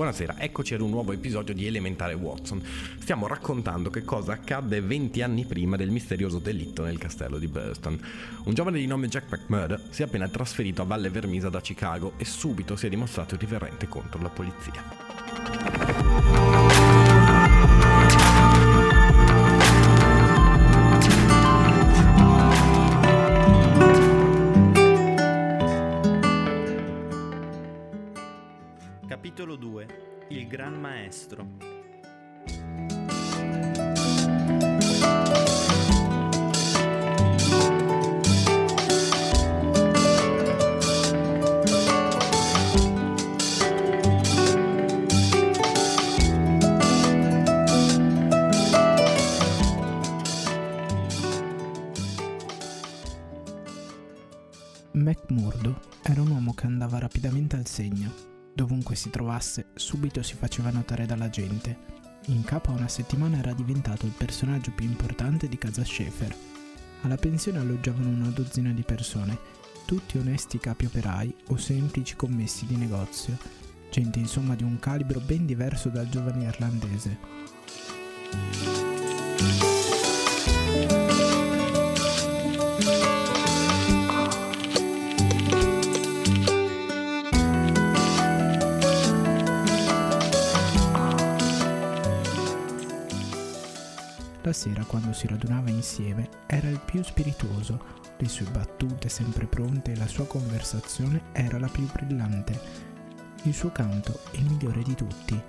Buonasera, eccoci ad un nuovo episodio di Elementare Watson. Stiamo raccontando che cosa accadde 20 anni prima del misterioso delitto nel castello di Burston. Un giovane di nome Jack McMurder si è appena trasferito a Valle Vermisa da Chicago e subito si è dimostrato irriverente contro la polizia. Maestro faceva notare dalla gente. In capo a una settimana era diventato il personaggio più importante di casa Schaefer. Alla pensione alloggiavano una dozzina di persone, tutti onesti capi operai o semplici commessi di negozio, gente insomma di un calibro ben diverso dal giovane irlandese. La sera, quando si radunava insieme, era il più spiritoso, le sue battute sempre pronte e la sua conversazione era la più brillante. Il suo canto il migliore di tutti.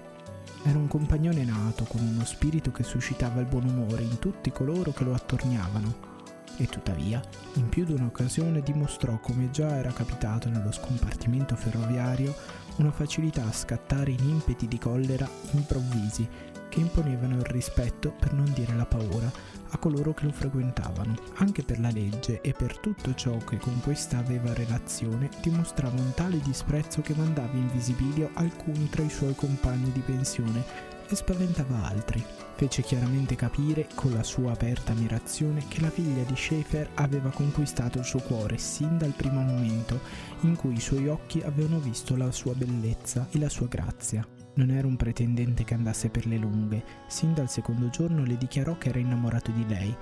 Era un compagnone nato con uno spirito che suscitava il buon umore in tutti coloro che lo attorniavano. E tuttavia, in più di un'occasione dimostrò come già era capitato nello scompartimento ferroviario una facilità a scattare in impeti di collera improvvisi che imponevano il rispetto, per non dire la paura, a coloro che lo frequentavano. Anche per la legge e per tutto ciò che con questa aveva relazione, dimostrava un tale disprezzo che mandava in visibilio alcuni tra i suoi compagni di pensione e spaventava altri. Fece chiaramente capire, con la sua aperta ammirazione, che la figlia di Schaefer aveva conquistato il suo cuore sin dal primo momento in cui i suoi occhi avevano visto la sua bellezza e la sua grazia. Non era un pretendente che andasse per le lunghe, sin dal secondo giorno le dichiarò che era innamorato di lei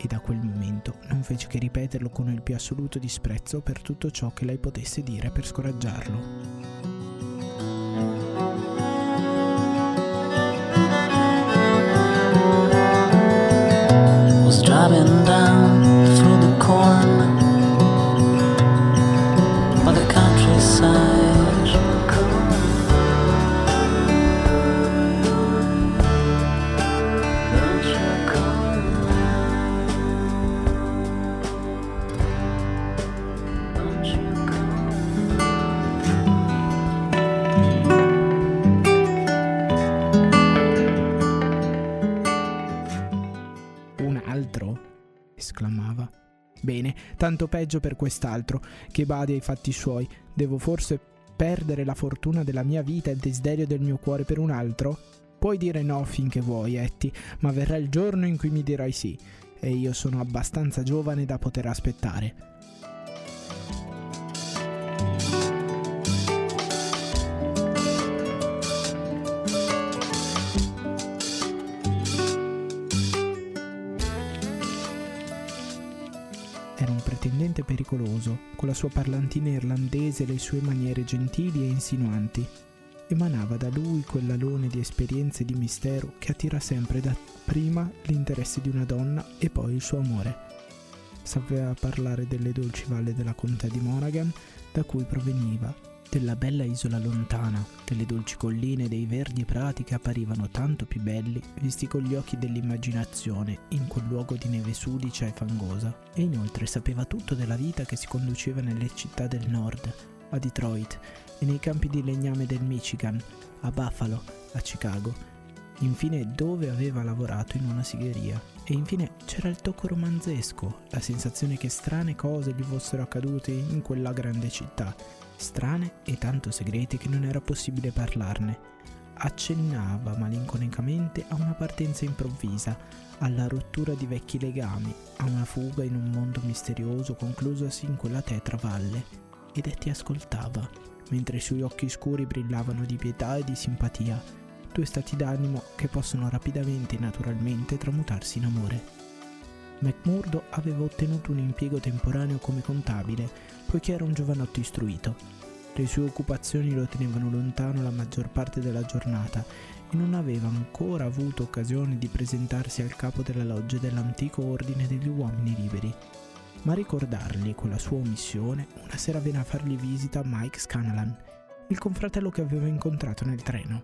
e da quel momento non fece che ripeterlo con il più assoluto disprezzo per tutto ciò che lei potesse dire per scoraggiarlo. driving down tanto peggio per quest'altro, che badi ai fatti suoi. Devo forse perdere la fortuna della mia vita e il desiderio del mio cuore per un altro? Puoi dire no finché vuoi, Etty, ma verrà il giorno in cui mi dirai sì, e io sono abbastanza giovane da poter aspettare. Pericoloso, con la sua parlantina irlandese e le sue maniere gentili e insinuanti. Emanava da lui quell'alone di esperienze e di mistero che attira sempre da prima l'interesse di una donna e poi il suo amore. Sapeva parlare delle dolci valle della contea di Monaghan, da cui proveniva, della bella isola lontana, delle dolci colline e dei verdi prati che apparivano tanto più belli visti con gli occhi dell'immaginazione in quel luogo di neve sudicia e fangosa, e inoltre sapeva tutto della vita che si conduceva nelle città del nord, a Detroit e nei campi di legname del Michigan, a Buffalo, a Chicago, infine dove aveva lavorato in una sigheria. E infine c'era il tocco romanzesco, la sensazione che strane cose gli fossero accadute in quella grande città strane e tanto segrete che non era possibile parlarne. Accennava malinconicamente a una partenza improvvisa, alla rottura di vecchi legami, a una fuga in un mondo misterioso conclusosi in quella tetra valle. Ed Etty ascoltava, mentre i suoi occhi scuri brillavano di pietà e di simpatia, due stati d'animo che possono rapidamente e naturalmente tramutarsi in amore. McMurdo aveva ottenuto un impiego temporaneo come contabile, poiché era un giovanotto istruito. Le sue occupazioni lo tenevano lontano la maggior parte della giornata e non aveva ancora avuto occasione di presentarsi al capo della loggia dell'antico ordine degli uomini liberi. Ma a ricordargli quella sua omissione, una sera venne a fargli visita Mike Scanalan, il confratello che aveva incontrato nel treno.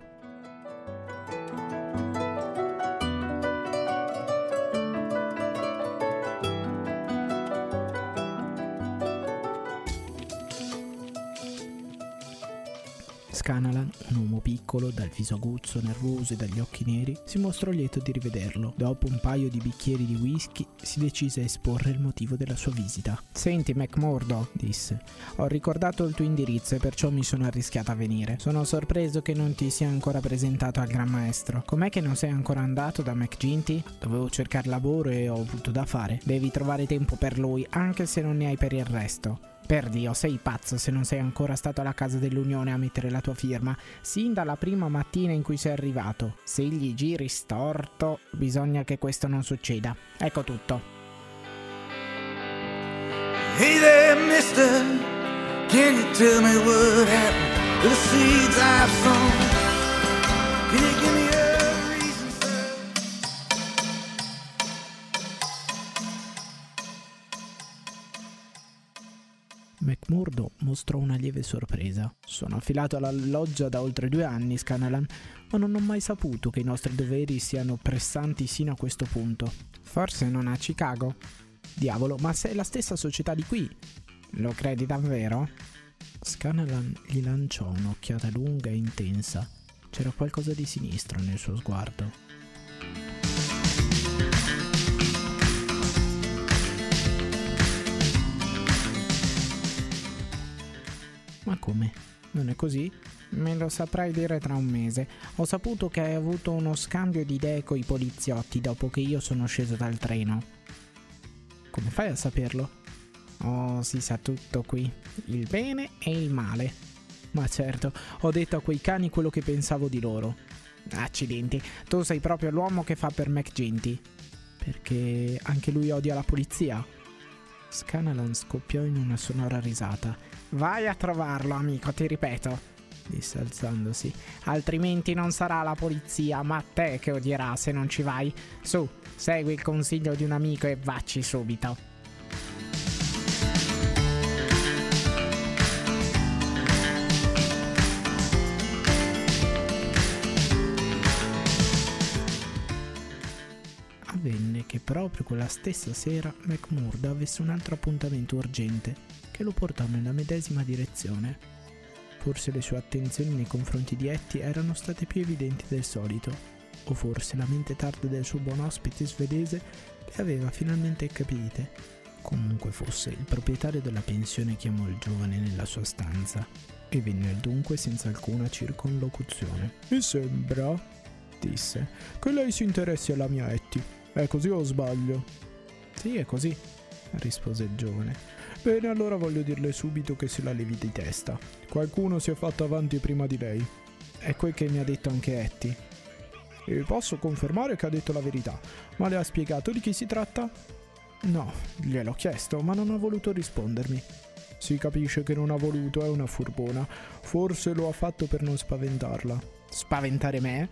Scanalan, un uomo piccolo, dal viso aguzzo, nervoso e dagli occhi neri, si mostrò lieto di rivederlo. Dopo un paio di bicchieri di whisky, si decise a esporre il motivo della sua visita. Senti, McMurdo, disse, ho ricordato il tuo indirizzo e perciò mi sono arrischiata a venire. Sono sorpreso che non ti sia ancora presentato al Gran Maestro. Com'è che non sei ancora andato da McGinty? Dovevo cercare lavoro e ho avuto da fare. Devi trovare tempo per lui, anche se non ne hai per il resto. Per Dio, sei pazzo se non sei ancora stato alla casa dell'Unione a mettere la tua firma, sin dalla prima mattina in cui sei arrivato. Se gli giri storto, bisogna che questo non succeda. Ecco tutto. Hey there, mister, can you tell me what happened the seeds I've sown? Can you give me a McMurdo mostrò una lieve sorpresa. Sono affilato alla loggia da oltre due anni, Scanalan, ma non ho mai saputo che i nostri doveri siano pressanti sino a questo punto. Forse non a Chicago? Diavolo, ma sei la stessa società di qui. Lo credi davvero? Scanalan gli lanciò un'occhiata lunga e intensa. C'era qualcosa di sinistro nel suo sguardo. Ma come? Non è così? Me lo saprai dire tra un mese. Ho saputo che hai avuto uno scambio di idee coi poliziotti dopo che io sono sceso dal treno. Come fai a saperlo? Oh, si sa tutto qui. Il bene e il male. Ma certo, ho detto a quei cani quello che pensavo di loro. Accidenti, tu sei proprio l'uomo che fa per McGinty. Perché anche lui odia la polizia? Scanalan scoppiò in una sonora risata Vai a trovarlo, amico, ti ripeto, disse alzandosi. Altrimenti non sarà la polizia, ma te che odierà se non ci vai. Su, segui il consiglio di un amico e vacci subito. Avvenne che proprio quella stessa sera McMurdo avesse un altro appuntamento urgente che lo portò nella medesima direzione. Forse le sue attenzioni nei confronti di Etty erano state più evidenti del solito, o forse la mente tarda del suo buon ospite svedese le aveva finalmente capite. Comunque fosse, il proprietario della pensione chiamò il giovane nella sua stanza e venne dunque senza alcuna circonlocuzione. Mi sembra, disse, che lei si interessi alla mia Etty. È così o sbaglio? Sì, è così, rispose il giovane. Bene, allora voglio dirle subito che se la levi di testa. Qualcuno si è fatto avanti prima di lei. È quel che mi ha detto anche Etty. E posso confermare che ha detto la verità, ma le ha spiegato di chi si tratta? No, gliel'ho chiesto, ma non ha voluto rispondermi. Si capisce che non ha voluto, è una furbona. Forse lo ha fatto per non spaventarla. Spaventare me?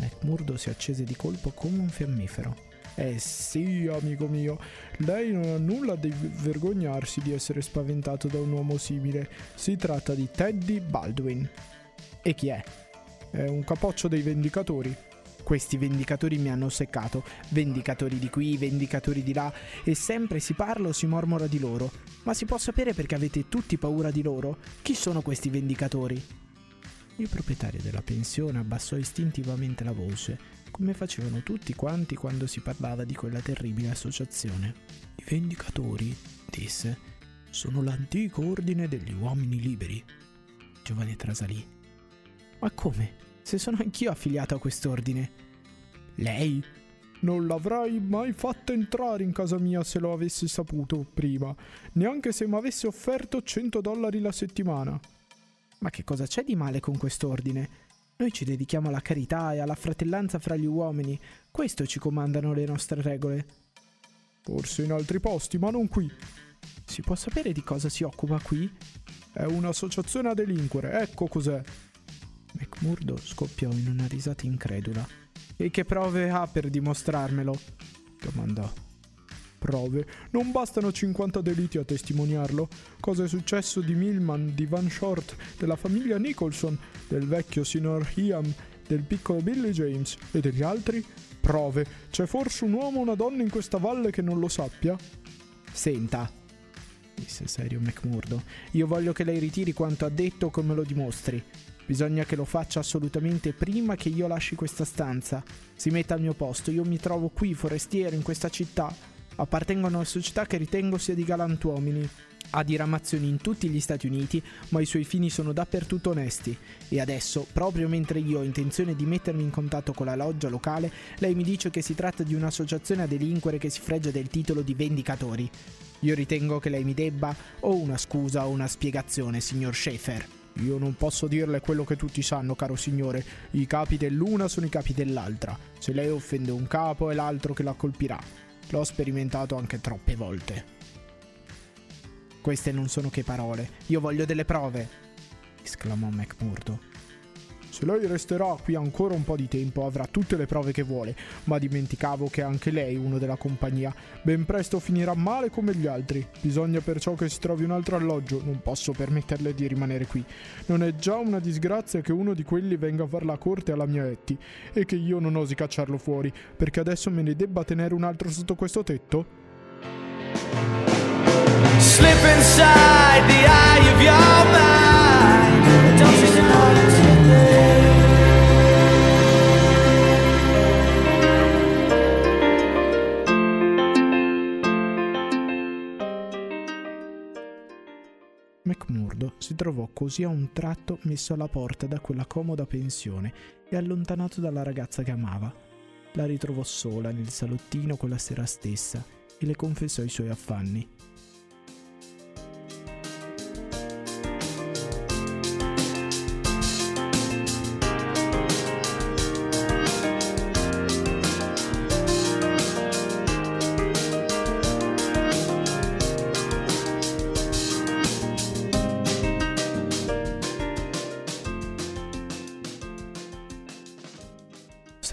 McMurdo si accese di colpo come un fiammifero. Eh sì, amico mio, lei non ha nulla di vergognarsi di essere spaventato da un uomo simile. Si tratta di Teddy Baldwin. E chi è? È un capoccio dei vendicatori. Questi vendicatori mi hanno seccato, vendicatori di qui, vendicatori di là, e sempre si parla o si mormora di loro. Ma si può sapere perché avete tutti paura di loro? Chi sono questi vendicatori? Il proprietario della pensione abbassò istintivamente la voce come facevano tutti quanti quando si parlava di quella terribile associazione. I vendicatori, disse, sono l'antico ordine degli uomini liberi. Giovane trasalì. Ma come? Se sono anch'io affiliato a quest'ordine. Lei? Non l'avrei mai fatto entrare in casa mia se lo avessi saputo prima, neanche se mi avesse offerto 100 dollari la settimana. Ma che cosa c'è di male con quest'ordine? Noi ci dedichiamo alla carità e alla fratellanza fra gli uomini. Questo ci comandano le nostre regole. Forse in altri posti, ma non qui. Si può sapere di cosa si occupa qui? È un'associazione a delinquere, ecco cos'è. McMurdo scoppiò in una risata incredula. E che prove ha per dimostrarmelo? domandò. Prove? Non bastano 50 delitti a testimoniarlo. Cosa è successo di Milman, di Van Short, della famiglia Nicholson, del vecchio signor Hiam, del piccolo Billy James e degli altri? Prove. C'è forse un uomo o una donna in questa valle che non lo sappia? Senta, disse serio McMurdo, io voglio che lei ritiri quanto ha detto come lo dimostri. Bisogna che lo faccia assolutamente prima che io lasci questa stanza. Si metta al mio posto, io mi trovo qui, forestiero, in questa città. Appartengo a società che ritengo sia di galantuomini. Ha diramazioni in tutti gli Stati Uniti, ma i suoi fini sono dappertutto onesti. E adesso, proprio mentre io ho intenzione di mettermi in contatto con la loggia locale, lei mi dice che si tratta di un'associazione a delinquere che si freggia del titolo di vendicatori. Io ritengo che lei mi debba o una scusa o una spiegazione, signor Schaefer. Io non posso dirle quello che tutti sanno, caro signore. I capi dell'una sono i capi dell'altra. Se lei offende un capo è l'altro che la colpirà. L'ho sperimentato anche troppe volte. Queste non sono che parole. Io voglio delle prove, esclamò McMurdo. Se lei resterà qui ancora un po' di tempo avrà tutte le prove che vuole, ma dimenticavo che anche lei uno della compagnia. Ben presto finirà male come gli altri. Bisogna perciò che si trovi un altro alloggio, non posso permetterle di rimanere qui. Non è già una disgrazia che uno di quelli venga a far la corte alla mia Etty e che io non osi cacciarlo fuori, perché adesso me ne debba tenere un altro sotto questo tetto? Slip inside the eye of your mind. Don't you know McMurdo si trovò così a un tratto messo alla porta da quella comoda pensione e allontanato dalla ragazza che amava. La ritrovò sola nel salottino quella sera stessa e le confessò i suoi affanni.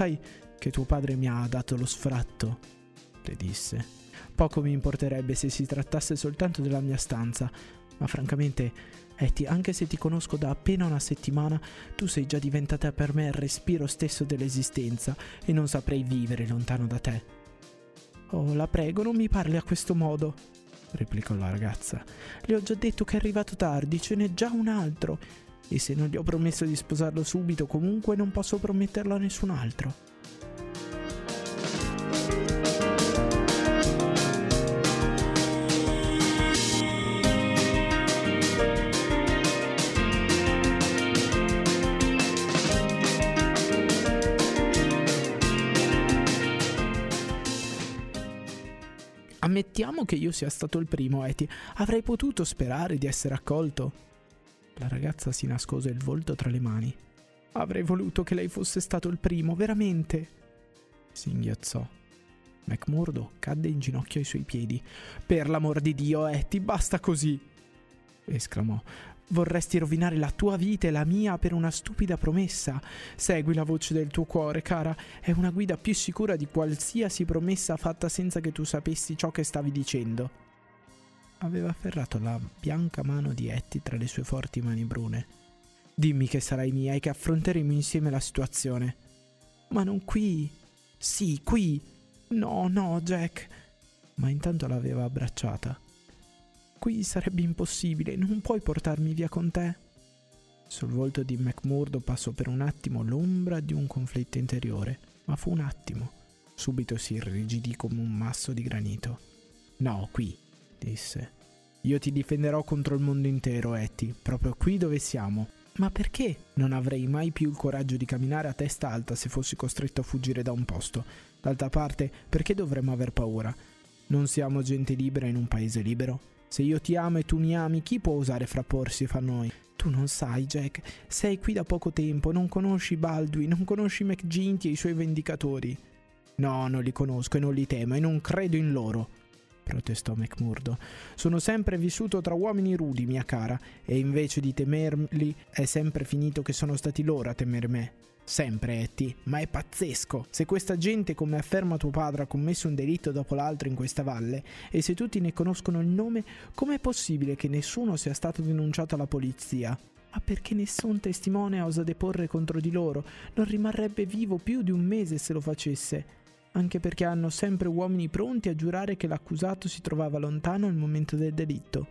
Sai che tuo padre mi ha dato lo sfratto? le disse. Poco mi importerebbe se si trattasse soltanto della mia stanza, ma francamente, Etty, anche se ti conosco da appena una settimana, tu sei già diventata per me il respiro stesso dell'esistenza e non saprei vivere lontano da te. Oh, la prego, non mi parli a questo modo, replicò la ragazza. Le ho già detto che è arrivato tardi, ce n'è già un altro e se non gli ho promesso di sposarlo subito, comunque non posso prometterlo a nessun altro. Ammettiamo che io sia stato il primo, Eti. Avrei potuto sperare di essere accolto. La ragazza si nascose il volto tra le mani. Avrei voluto che lei fosse stato il primo, veramente. Si inghiozzò. McMurdo cadde in ginocchio ai suoi piedi. Per l'amor di Dio, Etty, basta così! esclamò. Vorresti rovinare la tua vita e la mia per una stupida promessa. Segui la voce del tuo cuore, cara. È una guida più sicura di qualsiasi promessa fatta senza che tu sapessi ciò che stavi dicendo aveva afferrato la bianca mano di Etty tra le sue forti mani brune. Dimmi che sarai mia e che affronteremo insieme la situazione. Ma non qui. Sì, qui. No, no, Jack. Ma intanto l'aveva abbracciata. Qui sarebbe impossibile, non puoi portarmi via con te. Sul volto di McMurdo passò per un attimo l'ombra di un conflitto interiore, ma fu un attimo. Subito si irrigidì come un masso di granito. No, qui, disse. Io ti difenderò contro il mondo intero, Etty, proprio qui dove siamo. Ma perché non avrei mai più il coraggio di camminare a testa alta se fossi costretto a fuggire da un posto? D'altra parte, perché dovremmo aver paura? Non siamo gente libera in un paese libero? Se io ti amo e tu mi ami, chi può osare frapporsi fra noi? Tu non sai, Jack, sei qui da poco tempo, non conosci Baldwin, non conosci McGinty e i suoi vendicatori. No, non li conosco e non li temo e non credo in loro protestò McMurdo. Sono sempre vissuto tra uomini rudi, mia cara, e invece di temerli è sempre finito che sono stati loro a temere me. Sempre, Etty, ma è pazzesco. Se questa gente, come afferma tuo padre, ha commesso un delitto dopo l'altro in questa valle, e se tutti ne conoscono il nome, com'è possibile che nessuno sia stato denunciato alla polizia? Ma perché nessun testimone osa deporre contro di loro? Non rimarrebbe vivo più di un mese se lo facesse anche perché hanno sempre uomini pronti a giurare che l'accusato si trovava lontano al momento del delitto.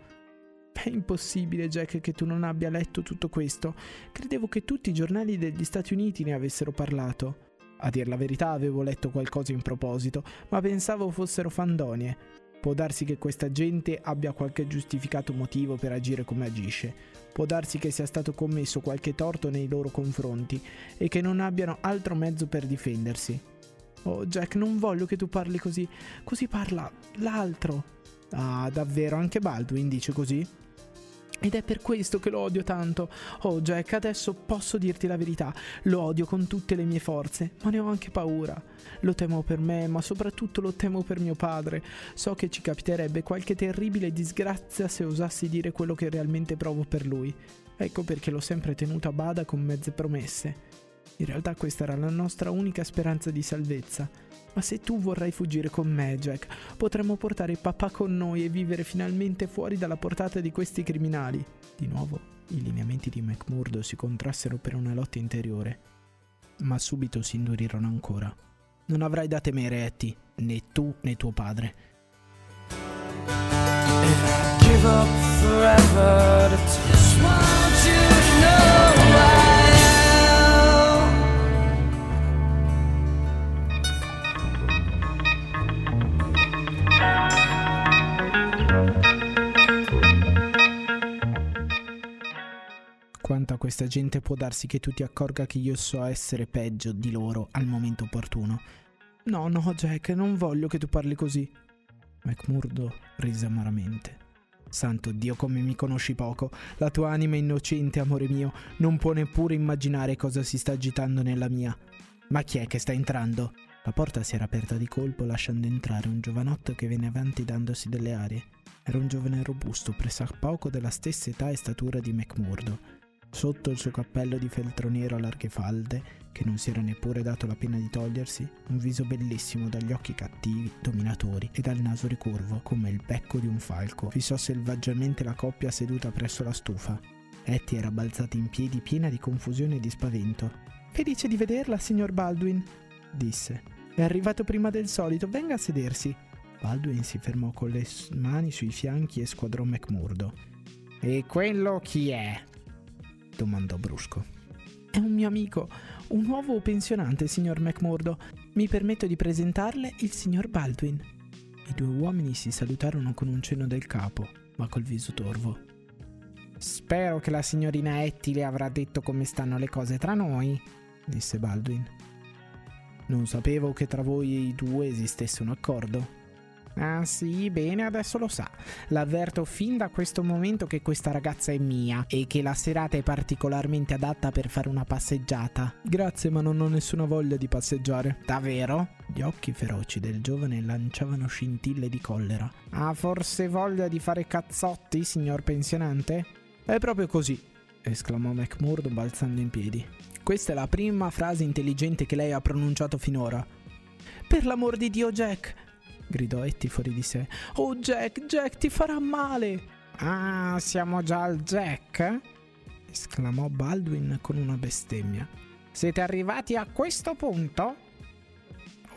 È impossibile, Jack, che tu non abbia letto tutto questo. Credevo che tutti i giornali degli Stati Uniti ne avessero parlato. A dir la verità avevo letto qualcosa in proposito, ma pensavo fossero fandonie. Può darsi che questa gente abbia qualche giustificato motivo per agire come agisce. Può darsi che sia stato commesso qualche torto nei loro confronti e che non abbiano altro mezzo per difendersi. Oh Jack, non voglio che tu parli così. Così parla l'altro. Ah, davvero, anche Baldwin dice così? Ed è per questo che lo odio tanto. Oh Jack, adesso posso dirti la verità. Lo odio con tutte le mie forze, ma ne ho anche paura. Lo temo per me, ma soprattutto lo temo per mio padre. So che ci capiterebbe qualche terribile disgrazia se osassi dire quello che realmente provo per lui. Ecco perché l'ho sempre tenuto a bada con mezze promesse. In realtà questa era la nostra unica speranza di salvezza. Ma se tu vorrai fuggire con me, Jack, potremmo portare papà con noi e vivere finalmente fuori dalla portata di questi criminali. Di nuovo, i lineamenti di McMurdo si contrassero per una lotta interiore, ma subito si indurirono ancora. Non avrai da temere, Etty, né tu né tuo padre. Give up forever to want you to know Quanto a questa gente può darsi che tu ti accorga che io so essere peggio di loro al momento opportuno. No, no, Jack, non voglio che tu parli così. McMurdo rise amaramente. Santo Dio, come mi conosci poco. La tua anima innocente, amore mio, non può neppure immaginare cosa si sta agitando nella mia. Ma chi è che sta entrando? La porta si era aperta di colpo lasciando entrare un giovanotto che venne avanti dandosi delle arie. Era un giovane robusto, pressappoco della stessa età e statura di McMurdo. Sotto il suo cappello di feltro nero a larghe falde, che non si era neppure dato la pena di togliersi, un viso bellissimo dagli occhi cattivi, dominatori e dal naso ricurvo, come il becco di un falco, fissò selvaggiamente la coppia seduta presso la stufa. Etty era balzata in piedi piena di confusione e di spavento. Felice di vederla, signor Baldwin, disse. È arrivato prima del solito, venga a sedersi. Baldwin si fermò con le mani sui fianchi e squadrò McMurdo. E quello chi è? Domandò brusco. È un mio amico, un nuovo pensionante, signor McMurdo. Mi permetto di presentarle il signor Baldwin. I due uomini si salutarono con un cenno del capo, ma col viso torvo. Spero che la signorina Etty le avrà detto come stanno le cose tra noi, disse Baldwin. Non sapevo che tra voi e i due esistesse un accordo. Ah sì, bene, adesso lo sa. L'avverto fin da questo momento che questa ragazza è mia e che la serata è particolarmente adatta per fare una passeggiata. Grazie, ma non ho nessuna voglia di passeggiare. Davvero? Gli occhi feroci del giovane lanciavano scintille di collera. Ha forse voglia di fare cazzotti, signor pensionante? È proprio così, esclamò McMurdo balzando in piedi. Questa è la prima frase intelligente che lei ha pronunciato finora. Per l'amor di Dio, Jack, gridò Etty fuori di sé. Oh Jack, Jack, ti farà male! Ah, siamo già al Jack? esclamò Baldwin con una bestemmia. Siete arrivati a questo punto?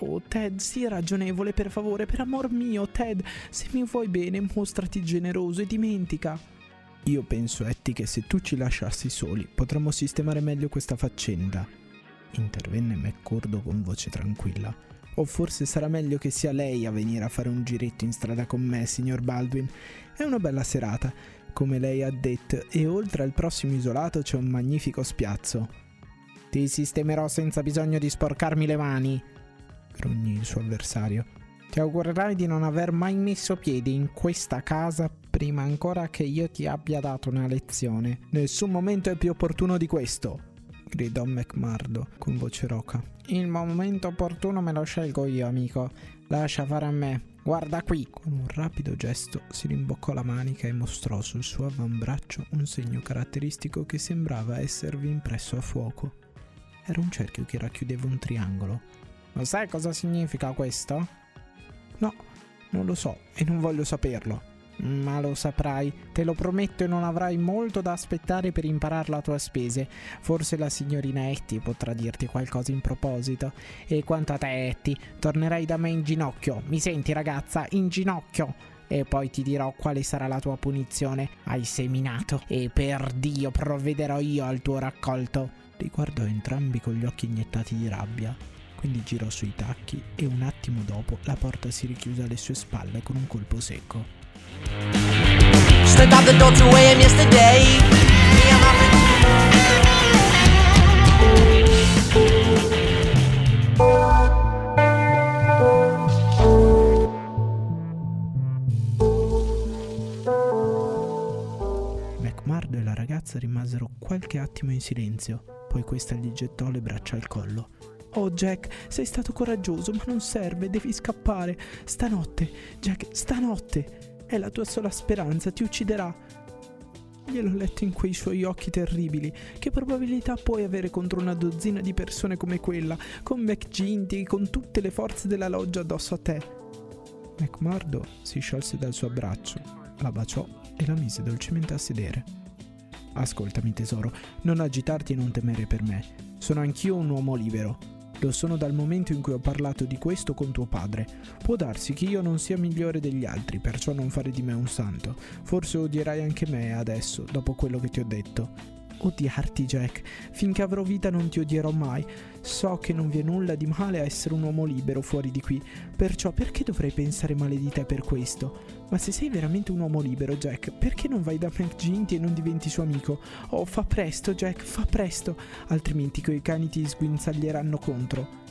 Oh Ted, sii ragionevole per favore, per amor mio, Ted, se mi vuoi bene mostrati generoso e dimentica. Io penso, Etty, che se tu ci lasciassi soli potremmo sistemare meglio questa faccenda. Intervenne McCurdo con voce tranquilla. O forse sarà meglio che sia lei a venire a fare un giretto in strada con me, signor Baldwin. È una bella serata, come lei ha detto, e oltre al prossimo isolato c'è un magnifico spiazzo. Ti sistemerò senza bisogno di sporcarmi le mani, grugnì il suo avversario. Ti augurerai di non aver mai messo piede in questa casa prima ancora che io ti abbia dato una lezione. Nessun momento è più opportuno di questo, gridò McMurdo con voce roca. Il momento opportuno me lo scelgo io, amico. Lascia fare a me. Guarda qui! Con un rapido gesto si rimboccò la manica e mostrò sul suo avambraccio un segno caratteristico che sembrava esservi impresso a fuoco. Era un cerchio che racchiudeva un triangolo. Lo sai cosa significa questo? No, non lo so e non voglio saperlo. Ma lo saprai, te lo prometto e non avrai molto da aspettare per impararlo a tue spese. Forse la signorina Etty potrà dirti qualcosa in proposito. E quanto a te, Etty, tornerai da me in ginocchio. Mi senti, ragazza? In ginocchio! E poi ti dirò quale sarà la tua punizione. Hai seminato e per Dio provvederò io al tuo raccolto. Li guardò entrambi con gli occhi iniettati di rabbia. Quindi girò sui tacchi e un attimo dopo la porta si richiuse alle sue spalle con un colpo secco. Slipped out the door to AM yesterday. McMurdo e la ragazza rimasero qualche attimo in silenzio, poi questa gli gettò le braccia al collo. Oh Jack, sei stato coraggioso, ma non serve, devi scappare. Stanotte, Jack, stanotte. È la tua sola speranza, ti ucciderà. Gliel'ho letto in quei suoi occhi terribili. Che probabilità puoi avere contro una dozzina di persone come quella, con McGinty, con tutte le forze della loggia addosso a te? McMurdo si sciolse dal suo abbraccio, la baciò e la mise dolcemente a sedere. Ascoltami tesoro, non agitarti e non temere per me. Sono anch'io un uomo libero. Lo sono dal momento in cui ho parlato di questo con tuo padre. Può darsi che io non sia migliore degli altri, perciò non fare di me un santo. Forse odierai anche me adesso, dopo quello che ti ho detto. Odiarti, Jack. Finché avrò vita non ti odierò mai. So che non vi è nulla di male a essere un uomo libero fuori di qui. Perciò perché dovrei pensare male di te per questo? Ma se sei veramente un uomo libero, Jack, perché non vai da McGinty e non diventi suo amico? Oh, fa presto, Jack, fa presto, altrimenti quei cani ti sguinzaglieranno contro.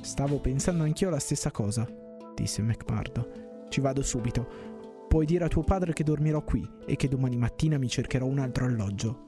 Stavo pensando anch'io la stessa cosa, disse McMurdo. Ci vado subito. Puoi dire a tuo padre che dormirò qui e che domani mattina mi cercherò un altro alloggio.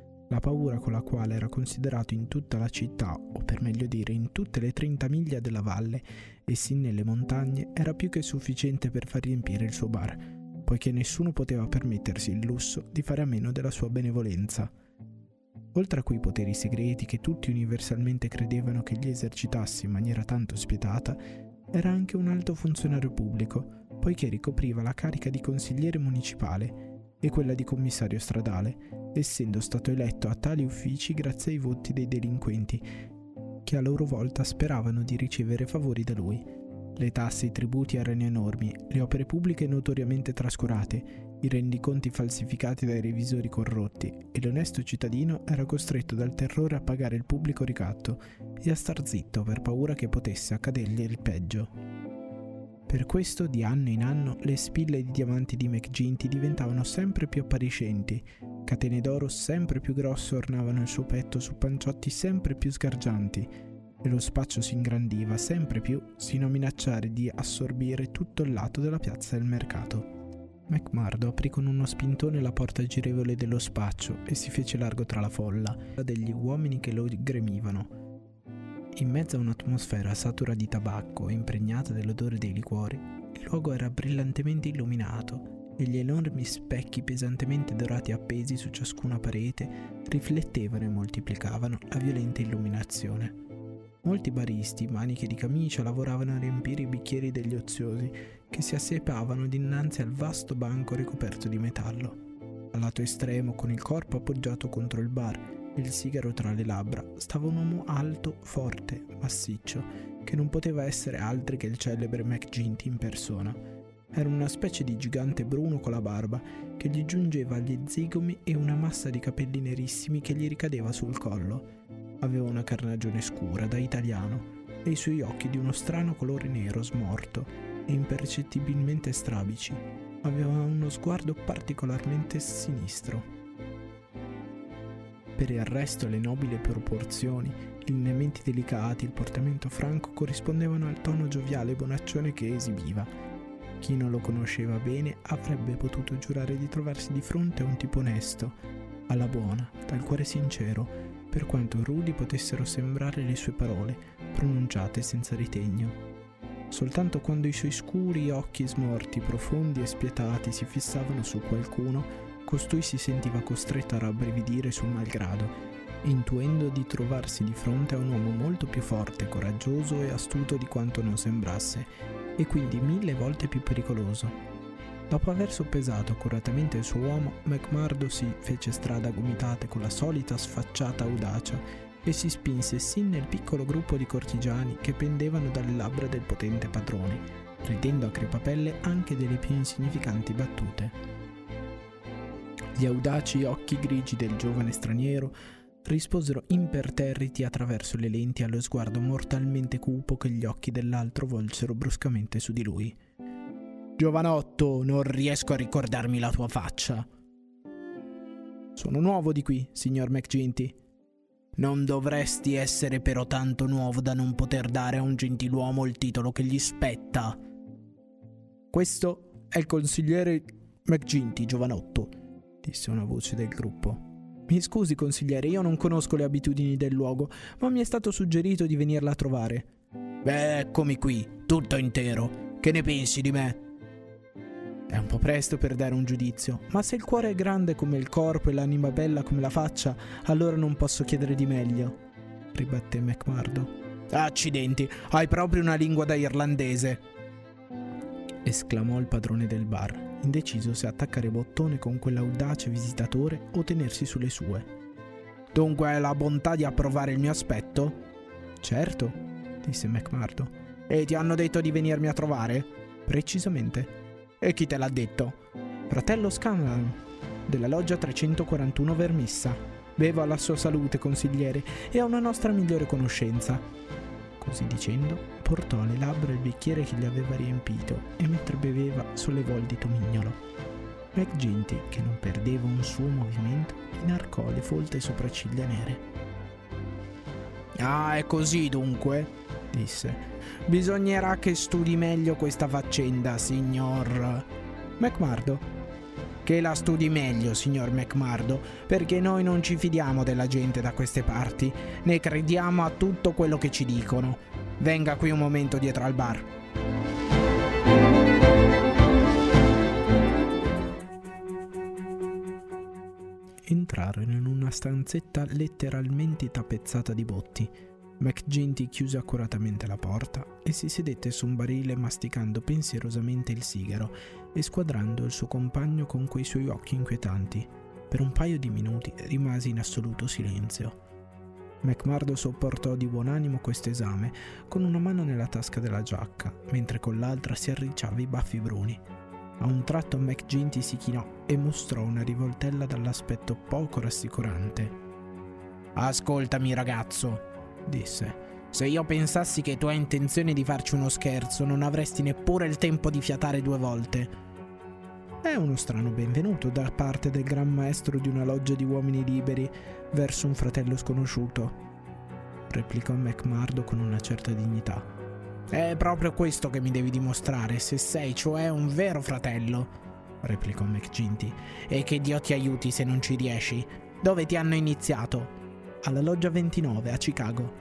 la paura con la quale era considerato in tutta la città, o per meglio dire in tutte le 30 miglia della valle e sin nelle montagne, era più che sufficiente per far riempire il suo bar, poiché nessuno poteva permettersi il lusso di fare a meno della sua benevolenza. Oltre a quei poteri segreti che tutti universalmente credevano che gli esercitasse in maniera tanto spietata, era anche un alto funzionario pubblico, poiché ricopriva la carica di consigliere municipale e quella di commissario stradale, essendo stato eletto a tali uffici grazie ai voti dei delinquenti, che a loro volta speravano di ricevere favori da lui. Le tasse e i tributi erano enormi, le opere pubbliche notoriamente trascurate i rendiconti falsificati dai revisori corrotti e l'onesto cittadino era costretto dal terrore a pagare il pubblico ricatto e a star zitto per paura che potesse accadergli il peggio. Per questo, di anno in anno, le spille di diamanti di McGinty diventavano sempre più appariscenti, catene d'oro sempre più grosse ornavano il suo petto su panciotti sempre più sgargianti, e lo spaccio si ingrandiva sempre più sino a minacciare di assorbire tutto il lato della piazza del mercato. McMurdo aprì con uno spintone la porta girevole dello spaccio e si fece largo tra la folla degli uomini che lo gremivano. In mezzo a un'atmosfera satura di tabacco e impregnata dell'odore dei liquori, il luogo era brillantemente illuminato e gli enormi specchi pesantemente dorati appesi su ciascuna parete riflettevano e moltiplicavano la violenta illuminazione. Molti baristi, maniche di camicia, lavoravano a riempire i bicchieri degli oziosi che si assiepavano dinanzi al vasto banco ricoperto di metallo. Al lato estremo, con il corpo appoggiato contro il bar il sigaro tra le labbra, stava un uomo alto, forte, massiccio, che non poteva essere altri che il celebre McGinty in persona. Era una specie di gigante bruno con la barba che gli giungeva agli zigomi e una massa di capelli nerissimi che gli ricadeva sul collo. Aveva una carnagione scura da italiano e i suoi occhi di uno strano colore nero smorto e impercettibilmente strabici. Aveva uno sguardo particolarmente sinistro. Per il resto le nobili proporzioni, i lineamenti delicati, il portamento franco corrispondevano al tono gioviale e bonaccione che esibiva chi non lo conosceva bene avrebbe potuto giurare di trovarsi di fronte a un tipo onesto, alla buona, dal cuore sincero, per quanto rudi potessero sembrare le sue parole, pronunciate senza ritegno. Soltanto quando i suoi scuri occhi smorti, profondi e spietati si fissavano su qualcuno, costui si sentiva costretto a rabbrividire sul malgrado, intuendo di trovarsi di fronte a un uomo molto più forte, coraggioso e astuto di quanto non sembrasse, e quindi mille volte più pericoloso. Dopo aver soppesato accuratamente il suo uomo, McMurdo si fece strada a gomitate con la solita sfacciata audacia e si spinse sin nel piccolo gruppo di cortigiani che pendevano dalle labbra del potente padrone, ridendo a crepapelle anche delle più insignificanti battute. Gli audaci occhi grigi del giovane straniero risposero imperterriti attraverso le lenti allo sguardo mortalmente cupo che gli occhi dell'altro volsero bruscamente su di lui. Giovanotto, non riesco a ricordarmi la tua faccia. Sono nuovo di qui, signor McGinty. Non dovresti essere però tanto nuovo da non poter dare a un gentiluomo il titolo che gli spetta. Questo è il consigliere McGinty, giovanotto, disse una voce del gruppo. Mi scusi, consigliere, io non conosco le abitudini del luogo, ma mi è stato suggerito di venirla a trovare. Beh, eccomi qui, tutto intero. Che ne pensi di me? È un po' presto per dare un giudizio, ma se il cuore è grande come il corpo e l'anima bella come la faccia, allora non posso chiedere di meglio, ribatté McMurdo. Accidenti, hai proprio una lingua da irlandese, esclamò il padrone del bar indeciso se attaccare bottone con quell'audace visitatore o tenersi sulle sue. Dunque hai la bontà di approvare il mio aspetto? Certo, disse McMurdo. E ti hanno detto di venirmi a trovare? Precisamente. E chi te l'ha detto? Fratello Scanlan, della loggia 341 Vermissa. Bevo alla sua salute, consigliere, e a una nostra migliore conoscenza. Così dicendo, portò alle labbra il bicchiere che gli aveva riempito e mentre beveva sollevò il dito mignolo. McGinty, che non perdeva un suo movimento, inarcò le folte sopracciglia nere. Ah, è così dunque, disse. Bisognerà che studi meglio questa faccenda, signor McMurdo. Che la studi meglio, signor McMurdo, perché noi non ci fidiamo della gente da queste parti, né crediamo a tutto quello che ci dicono. Venga qui un momento dietro al bar. Entrarono in una stanzetta letteralmente tappezzata di botti. McGinty chiuse accuratamente la porta e si sedette su un barile masticando pensierosamente il sigaro e squadrando il suo compagno con quei suoi occhi inquietanti. Per un paio di minuti rimase in assoluto silenzio. McMurdo sopportò di buon animo questo esame, con una mano nella tasca della giacca, mentre con l'altra si arricciava i baffi bruni. A un tratto McGinty si chinò e mostrò una rivoltella dall'aspetto poco rassicurante. Ascoltami ragazzo, disse. Se io pensassi che tu hai intenzione di farci uno scherzo, non avresti neppure il tempo di fiatare due volte. È uno strano benvenuto da parte del gran maestro di una loggia di uomini liberi verso un fratello sconosciuto, replicò McMurdo con una certa dignità. È proprio questo che mi devi dimostrare, se sei cioè un vero fratello, replicò McGinty. E che Dio ti aiuti se non ci riesci. Dove ti hanno iniziato? Alla loggia 29 a Chicago.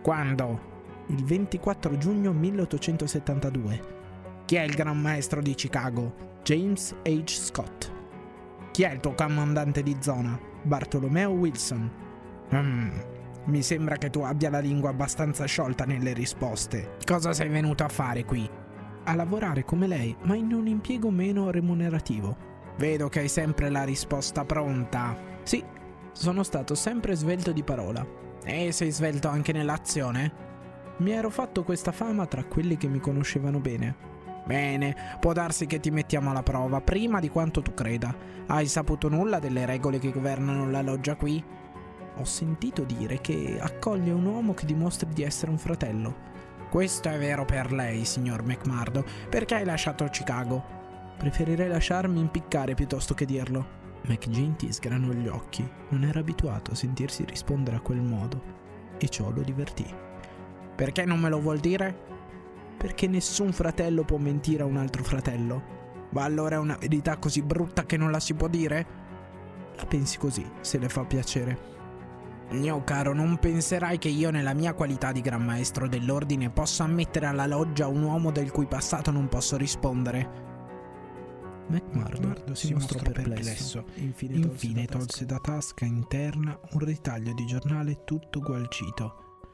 Quando? Il 24 giugno 1872. Chi è il gran maestro di Chicago? James H. Scott. Chi è il tuo comandante di zona? Bartolomeo Wilson. Hmm, mi sembra che tu abbia la lingua abbastanza sciolta nelle risposte. Cosa sei venuto a fare qui? A lavorare come lei, ma in un impiego meno remunerativo. Vedo che hai sempre la risposta pronta. Sì, sono stato sempre svelto di parola. E sei svelto anche nell'azione? Mi ero fatto questa fama tra quelli che mi conoscevano bene. Bene, può darsi che ti mettiamo alla prova, prima di quanto tu creda. Hai saputo nulla delle regole che governano la loggia qui? Ho sentito dire che accoglie un uomo che dimostri di essere un fratello. Questo è vero per lei, signor McMurdo. Perché hai lasciato Chicago? Preferirei lasciarmi impiccare piuttosto che dirlo. McGinty sgranò gli occhi. Non era abituato a sentirsi rispondere a quel modo. E ciò lo divertì. Perché non me lo vuol dire? Perché nessun fratello può mentire a un altro fratello. Ma allora è una verità così brutta che non la si può dire? La pensi così, se le fa piacere. Mio caro, non penserai che io nella mia qualità di gran maestro dell'ordine possa ammettere alla loggia un uomo del cui passato non posso rispondere. McMurdo si, si mostrò perplesso. perplesso. Infine, Infine tolse da tasca interna un ritaglio di giornale tutto gualcito.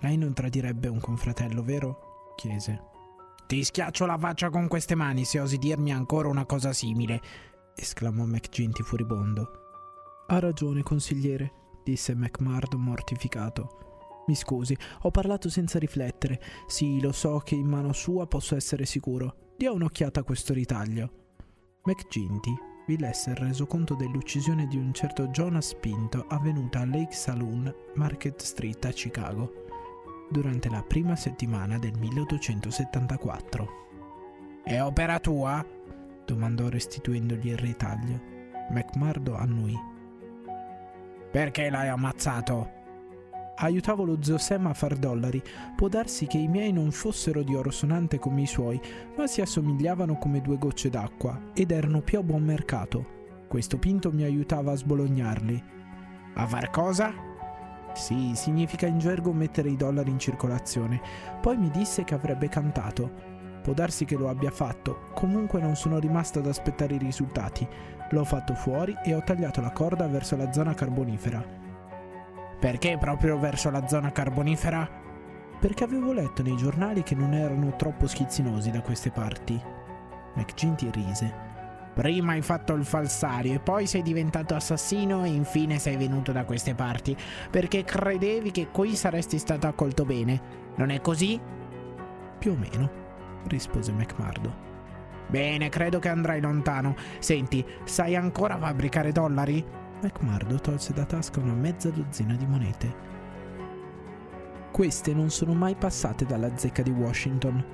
Lei non tradirebbe un confratello, vero? Chiese. Ti schiaccio la faccia con queste mani se osi dirmi ancora una cosa simile, esclamò McGinty furibondo. Ha ragione, consigliere, disse McMurdo mortificato. Mi scusi, ho parlato senza riflettere. Sì, lo so che in mano sua posso essere sicuro. Dia un'occhiata a questo ritaglio. McGinty vi lesse il resoconto dell'uccisione di un certo Jonas Pinto avvenuta a Lake Saloon, Market Street a Chicago, durante la prima settimana del 1874. È opera tua? domandò restituendogli il ritaglio. McMurdo annuì. Perché l'hai ammazzato? Aiutavo lo zio Sam a far dollari. Può darsi che i miei non fossero di oro sonante come i suoi, ma si assomigliavano come due gocce d'acqua ed erano più a buon mercato. Questo pinto mi aiutava a sbolognarli. A far cosa? Sì, significa in gergo mettere i dollari in circolazione. Poi mi disse che avrebbe cantato. Può darsi che lo abbia fatto, comunque non sono rimasto ad aspettare i risultati. L'ho fatto fuori e ho tagliato la corda verso la zona carbonifera. Perché proprio verso la zona carbonifera? Perché avevo letto nei giornali che non erano troppo schizzinosi da queste parti. McGinty rise. Prima hai fatto il falsario e poi sei diventato assassino e infine sei venuto da queste parti perché credevi che qui saresti stato accolto bene. Non è così? Più o meno, rispose McMurdo. Bene, credo che andrai lontano. Senti, sai ancora fabbricare dollari? McMurdo tolse da tasca una mezza dozzina di monete. Queste non sono mai passate dalla zecca di Washington,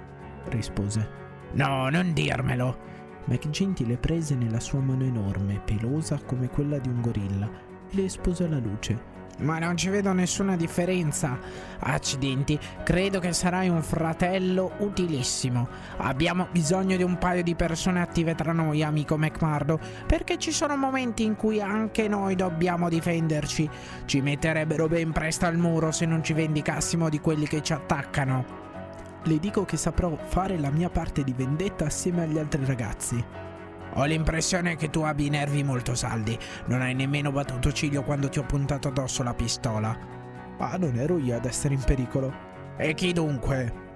rispose. No, non dirmelo. McGinty le prese nella sua mano enorme, pelosa come quella di un gorilla, e le espose alla luce. Ma non ci vedo nessuna differenza. Accidenti, credo che sarai un fratello utilissimo. Abbiamo bisogno di un paio di persone attive tra noi, amico McMurdo, perché ci sono momenti in cui anche noi dobbiamo difenderci. Ci metterebbero ben presto al muro se non ci vendicassimo di quelli che ci attaccano. Le dico che saprò fare la mia parte di vendetta assieme agli altri ragazzi. Ho l'impressione che tu abbia i nervi molto saldi. Non hai nemmeno battuto ciglio quando ti ho puntato addosso la pistola. Ma non ero io ad essere in pericolo. E chi dunque?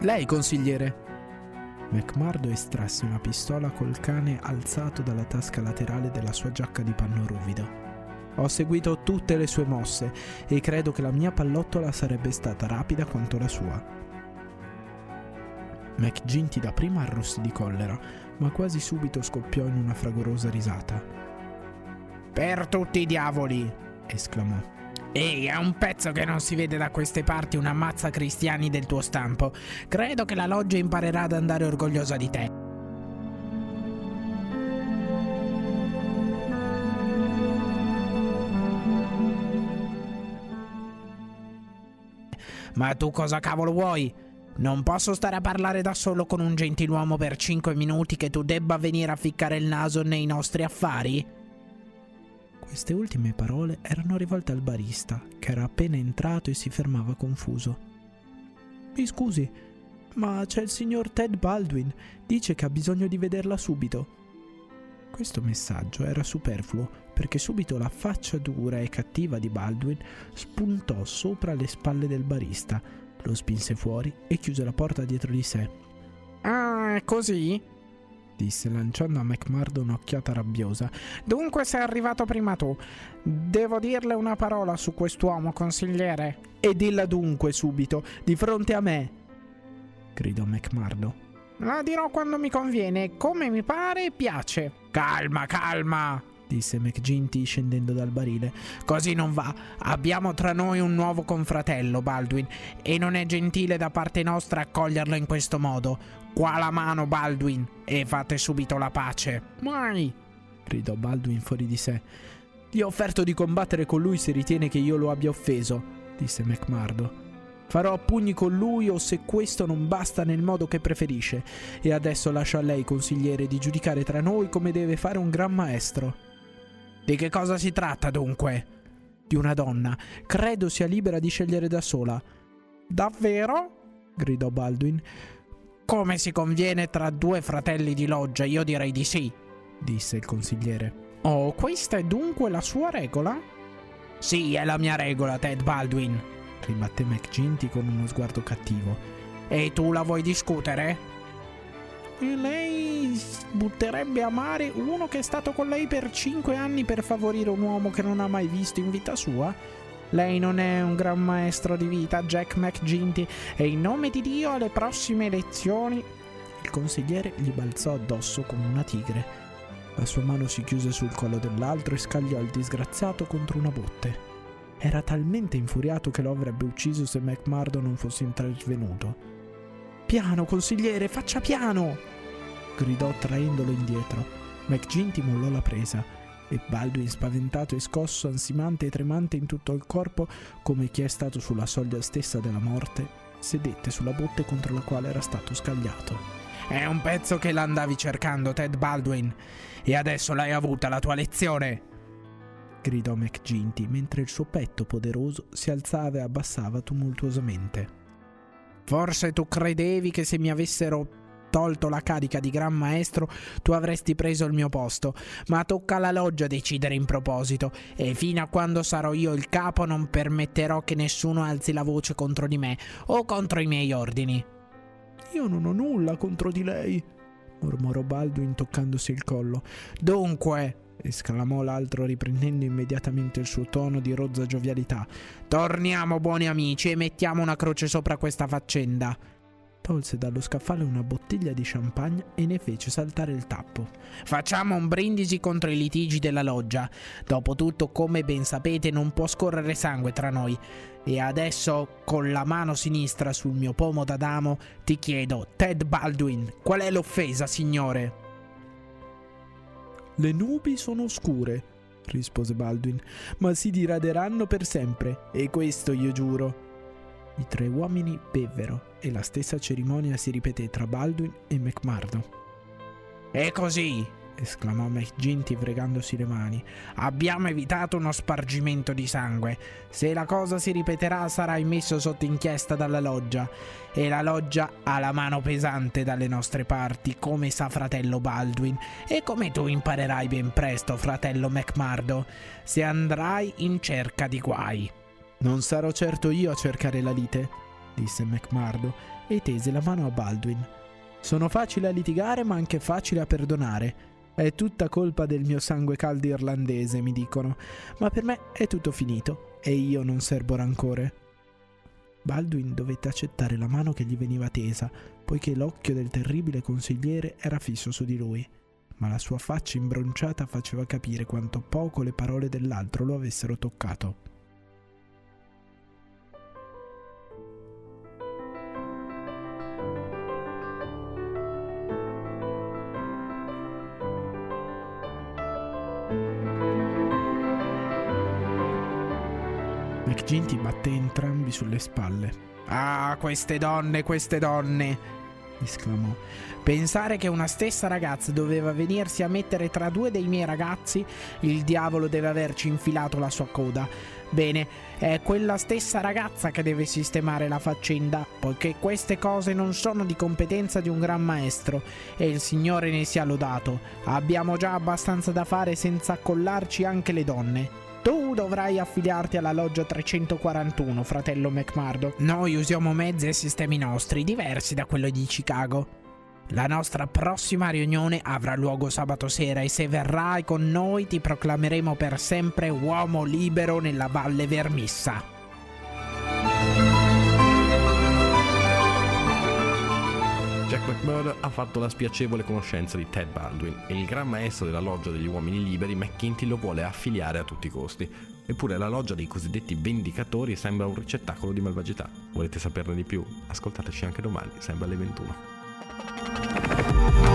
Lei, consigliere. McMurdo estrasse una pistola col cane alzato dalla tasca laterale della sua giacca di panno ruvido. Ho seguito tutte le sue mosse e credo che la mia pallottola sarebbe stata rapida quanto la sua. McGinty dapprima arrossì di collera, ma quasi subito scoppiò in una fragorosa risata. Per tutti i diavoli! esclamò. Ehi, è un pezzo che non si vede da queste parti una mazza cristiani del tuo stampo. Credo che la loggia imparerà ad andare orgogliosa di te. Ma tu cosa cavolo vuoi? Non posso stare a parlare da solo con un gentiluomo per 5 minuti che tu debba venire a ficcare il naso nei nostri affari? Queste ultime parole erano rivolte al barista, che era appena entrato e si fermava confuso. Mi scusi, ma c'è il signor Ted Baldwin. Dice che ha bisogno di vederla subito. Questo messaggio era superfluo perché subito la faccia dura e cattiva di Baldwin spuntò sopra le spalle del barista lo spinse fuori e chiuse la porta dietro di sé. Ah, è così? disse lanciando a McMurdo un'occhiata rabbiosa. Dunque sei arrivato prima tu. Devo dirle una parola su quest'uomo, consigliere. E dilla dunque subito, di fronte a me, gridò McMurdo. La dirò quando mi conviene, come mi pare e piace. Calma, calma, disse McGinty scendendo dal barile. Così non va. Abbiamo tra noi un nuovo confratello, Baldwin, e non è gentile da parte nostra accoglierlo in questo modo. Qua la mano, Baldwin, e fate subito la pace. Mai! gridò Baldwin fuori di sé. Gli ho offerto di combattere con lui se ritiene che io lo abbia offeso, disse McMurdo. Farò a pugni con lui o se questo non basta nel modo che preferisce. E adesso lascio a lei, consigliere, di giudicare tra noi come deve fare un gran maestro. Di che cosa si tratta dunque? Di una donna. Credo sia libera di scegliere da sola. Davvero? gridò Baldwin. Come si conviene tra due fratelli di loggia? Io direi di sì, disse il consigliere. Oh, questa è dunque la sua regola? Sì, è la mia regola, Ted Baldwin, ribatté McGinty con uno sguardo cattivo. E tu la vuoi discutere? Lei butterebbe a mare uno che è stato con lei per cinque anni per favorire un uomo che non ha mai visto in vita sua? Lei non è un gran maestro di vita, Jack McGinty, e in nome di Dio alle prossime elezioni... Il consigliere gli balzò addosso come una tigre. La sua mano si chiuse sul collo dell'altro e scagliò il disgraziato contro una botte. Era talmente infuriato che lo avrebbe ucciso se McMurdo non fosse intervenuto. Piano, consigliere, faccia piano! gridò traendolo indietro. McGinty mollò la presa e Baldwin, spaventato e scosso, ansimante e tremante in tutto il corpo, come chi è stato sulla soglia stessa della morte, sedette sulla botte contro la quale era stato scagliato. È un pezzo che l'andavi cercando, Ted Baldwin, e adesso l'hai avuta la tua lezione! gridò McGinty mentre il suo petto poderoso si alzava e abbassava tumultuosamente. Forse tu credevi che se mi avessero tolto la carica di gran maestro tu avresti preso il mio posto, ma tocca alla loggia decidere in proposito e fino a quando sarò io il capo non permetterò che nessuno alzi la voce contro di me o contro i miei ordini. Io non ho nulla contro di lei, mormorò Baldwin toccandosi il collo. Dunque, esclamò l'altro riprendendo immediatamente il suo tono di rozza giovialità. Torniamo buoni amici e mettiamo una croce sopra questa faccenda. Tolse dallo scaffale una bottiglia di champagne e ne fece saltare il tappo. Facciamo un brindisi contro i litigi della loggia. Dopotutto, come ben sapete, non può scorrere sangue tra noi. E adesso, con la mano sinistra sul mio pomo d'Adamo, ti chiedo, Ted Baldwin, qual è l'offesa, signore? Le nubi sono oscure, rispose Baldwin, ma si diraderanno per sempre, e questo io giuro. I tre uomini bevvero e la stessa cerimonia si ripeté tra Baldwin e McMurdo. E così, esclamò McGinty fregandosi le mani, abbiamo evitato uno spargimento di sangue. Se la cosa si ripeterà sarai messo sotto inchiesta dalla loggia e la loggia ha la mano pesante dalle nostre parti, come sa fratello Baldwin e come tu imparerai ben presto, fratello McMurdo, se andrai in cerca di guai. Non sarò certo io a cercare la lite, disse McMurdo e tese la mano a Baldwin. Sono facile a litigare ma anche facile a perdonare. È tutta colpa del mio sangue caldo irlandese, mi dicono, ma per me è tutto finito e io non serbo rancore. Baldwin dovette accettare la mano che gli veniva tesa, poiché l'occhio del terribile consigliere era fisso su di lui, ma la sua faccia imbronciata faceva capire quanto poco le parole dell'altro lo avessero toccato. McGinty batté entrambi sulle spalle. Ah, queste donne, queste donne! esclamò. Pensare che una stessa ragazza doveva venirsi a mettere tra due dei miei ragazzi, il diavolo deve averci infilato la sua coda. Bene, è quella stessa ragazza che deve sistemare la faccenda, poiché queste cose non sono di competenza di un gran maestro, e il Signore ne sia lodato. Abbiamo già abbastanza da fare senza accollarci anche le donne. Tu dovrai affiliarti alla loggia 341, fratello McMurdo. Noi usiamo mezzi e sistemi nostri, diversi da quello di Chicago. La nostra prossima riunione avrà luogo sabato sera e se verrai con noi ti proclameremo per sempre uomo libero nella Valle Vermissa. McMurdo ha fatto la spiacevole conoscenza di Ted Baldwin e il gran maestro della loggia degli uomini liberi, McKinty, lo vuole affiliare a tutti i costi. Eppure la loggia dei cosiddetti vendicatori sembra un ricettacolo di malvagità. Volete saperne di più? Ascoltateci anche domani, sempre alle 21.